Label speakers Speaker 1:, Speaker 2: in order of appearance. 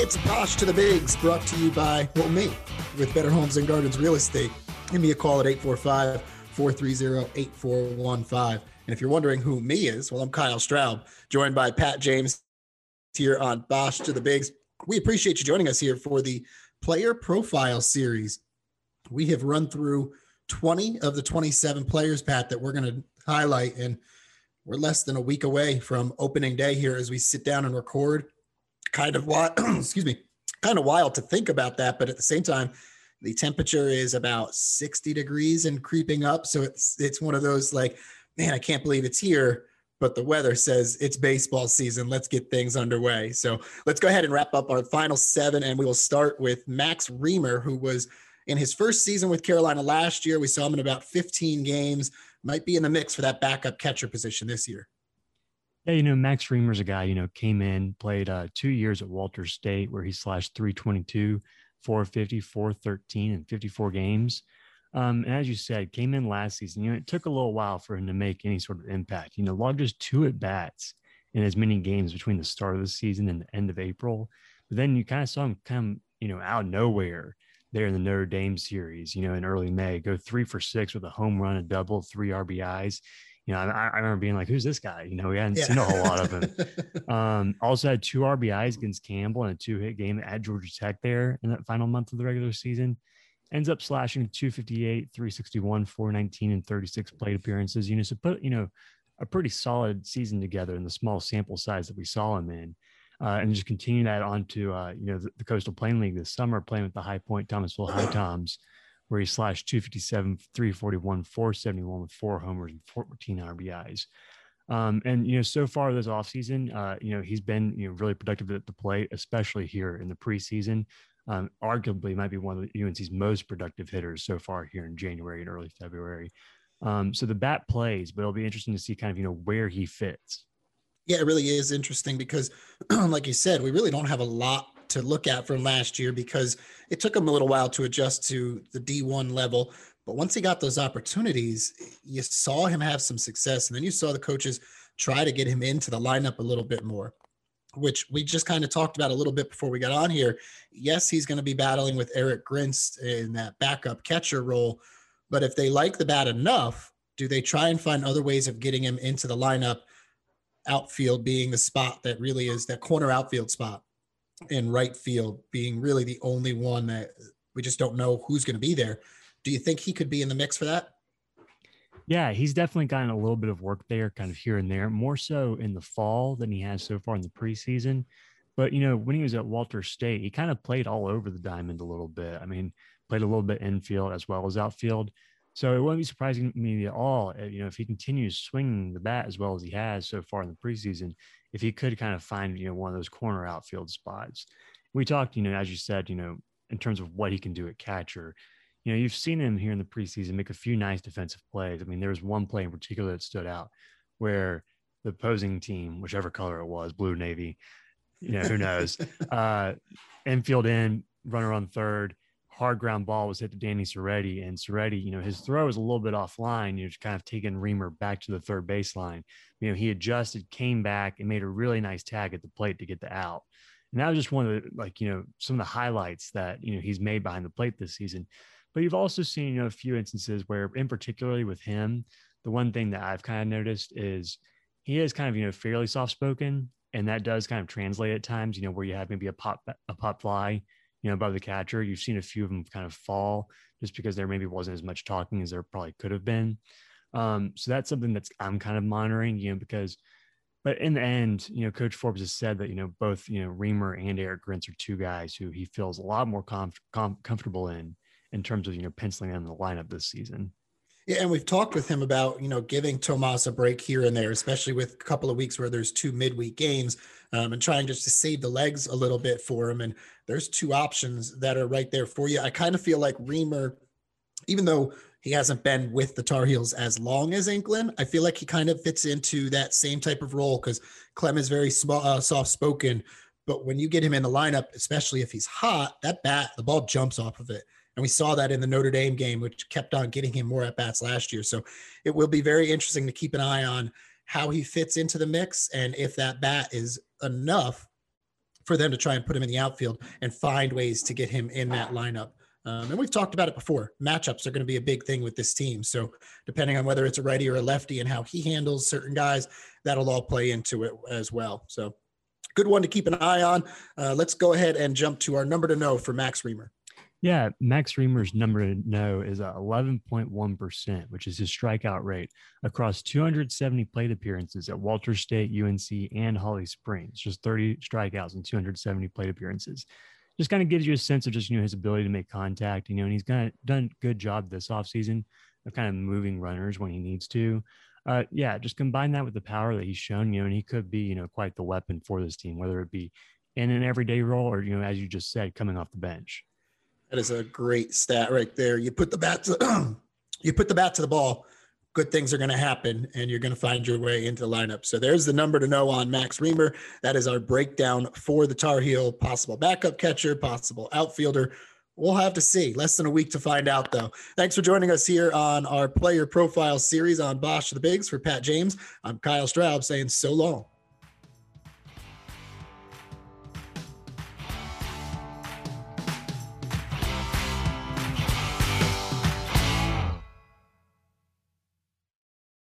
Speaker 1: It's Bosh to the Bigs, brought to you by, well, me, with Better Homes and Gardens Real Estate. Give me a call at 845 430 8415. And if you're wondering who me is, well, I'm Kyle Straub, joined by Pat James here on Bosh to the Bigs. We appreciate you joining us here for the Player Profile Series. We have run through 20 of the 27 players, Pat, that we're going to highlight. And we're less than a week away from opening day here as we sit down and record kind of wild, excuse me, kind of wild to think about that. But at the same time, the temperature is about 60 degrees and creeping up. So it's it's one of those like, man, I can't believe it's here. But the weather says it's baseball season. Let's get things underway. So let's go ahead and wrap up our final seven. And we will start with Max Reimer, who was in his first season with Carolina last year. We saw him in about 15 games, might be in the mix for that backup catcher position this year.
Speaker 2: Yeah, you know, Max Reimer's a guy, you know, came in, played uh, two years at Walters State where he slashed 322, 450, 413, and 54 games. Um, and as you said, came in last season. You know, it took a little while for him to make any sort of impact. You know, logged just two at bats in as many games between the start of the season and the end of April. But then you kind of saw him come, you know, out of nowhere there in the Notre Dame series, you know, in early May, go three for six with a home run, a double, three RBIs you know, I, I, remember being like, "Who's this guy?" You know, we hadn't yeah. seen a whole lot of him. um, also had two RBIs against Campbell and a two-hit game at Georgia Tech there in that final month of the regular season. Ends up slashing 258, 361, 419, and 36 plate appearances. You know, so put you know a pretty solid season together in the small sample size that we saw him in. Uh, and just continue that on to uh, you know the, the, Coastal Plain League this summer, playing with the High Point Thomasville High Toms where he slashed 257, 341, 471 with four homers and 14 RBIs. Um, and you know, so far this offseason, uh, you know, he's been you know really productive at the plate, especially here in the preseason. Um, arguably, might be one of the UNC's most productive hitters so far here in January and early February. Um, so the bat plays, but it'll be interesting to see kind of you know where he fits.
Speaker 1: Yeah, it really is interesting because, like you said, we really don't have a lot to look at from last year because it took him a little while to adjust to the D1 level. But once he got those opportunities, you saw him have some success. And then you saw the coaches try to get him into the lineup a little bit more, which we just kind of talked about a little bit before we got on here. Yes, he's going to be battling with Eric Grinst in that backup catcher role. But if they like the bat enough, do they try and find other ways of getting him into the lineup? Outfield being the spot that really is that corner outfield spot in right field being really the only one that we just don't know who's going to be there. Do you think he could be in the mix for that?
Speaker 2: Yeah, he's definitely gotten a little bit of work there, kind of here and there, more so in the fall than he has so far in the preseason. But, you know, when he was at Walters State, he kind of played all over the diamond a little bit. I mean, played a little bit infield as well as outfield. So it wouldn't be surprising to me at all, eh, you know, if he continues swinging the bat as well as he has so far in the preseason, if he could kind of find, you know, one of those corner outfield spots. We talked, you know, as you said, you know, in terms of what he can do at catcher. You know, you've seen him here in the preseason make a few nice defensive plays. I mean, there was one play in particular that stood out where the opposing team, whichever color it was, blue, navy, you know, who knows, uh, infield in, runner on third, hard ground ball was hit to Danny Serretti, and Serretti, you know, his throw was a little bit offline. You know, kind of taking Reimer back to the third baseline. You know, he adjusted, came back, and made a really nice tag at the plate to get the out. And that was just one of the like, you know, some of the highlights that you know he's made behind the plate this season. But you've also seen, you know, a few instances where, in particularly with him, the one thing that I've kind of noticed is he is kind of, you know, fairly soft spoken. And that does kind of translate at times, you know, where you have maybe a pop a pop fly you know, above the catcher. You've seen a few of them kind of fall just because there maybe wasn't as much talking as there probably could have been. Um, so that's something that's I'm kind of monitoring, you know, because, but in the end, you know, Coach Forbes has said that you know both you know Reimer and Eric Grinst are two guys who he feels a lot more com- comfortable in in terms of you know penciling in the lineup this season.
Speaker 1: Yeah, and we've talked with him about you know giving Tomas a break here and there, especially with a couple of weeks where there's two midweek games, um, and trying just to save the legs a little bit for him. And there's two options that are right there for you. I kind of feel like Reimer, even though he hasn't been with the Tar Heels as long as Anglin, I feel like he kind of fits into that same type of role because Clem is very small, uh, soft spoken. But when you get him in the lineup, especially if he's hot, that bat, the ball jumps off of it. And we saw that in the Notre Dame game, which kept on getting him more at bats last year. So it will be very interesting to keep an eye on how he fits into the mix and if that bat is enough for them to try and put him in the outfield and find ways to get him in that lineup. Um, and we've talked about it before. Matchups are going to be a big thing with this team. So depending on whether it's a righty or a lefty and how he handles certain guys, that'll all play into it as well. So good one to keep an eye on. Uh, let's go ahead and jump to our number to know for Max Reimer.
Speaker 2: Yeah, Max Reimer's number to know is 11.1%, which is his strikeout rate across 270 plate appearances at Walters State, UNC, and Holly Springs. Just 30 strikeouts and 270 plate appearances just kind of gives you a sense of just you know his ability to make contact. You know, and he's kind of done a good job this offseason of kind of moving runners when he needs to. Uh, yeah, just combine that with the power that he's shown, you know, and he could be, you know, quite the weapon for this team, whether it be in an everyday role or, you know, as you just said, coming off the bench.
Speaker 1: That is a great stat right there. You put the bat to, you put the bat to the ball good things are going to happen and you're going to find your way into the lineup. So there's the number to know on Max Reimer. That is our breakdown for the Tar Heel possible backup catcher, possible outfielder. We'll have to see. Less than a week to find out, though. Thanks for joining us here on our player profile series on Bosh the Bigs. For Pat James, I'm Kyle Straub saying so long.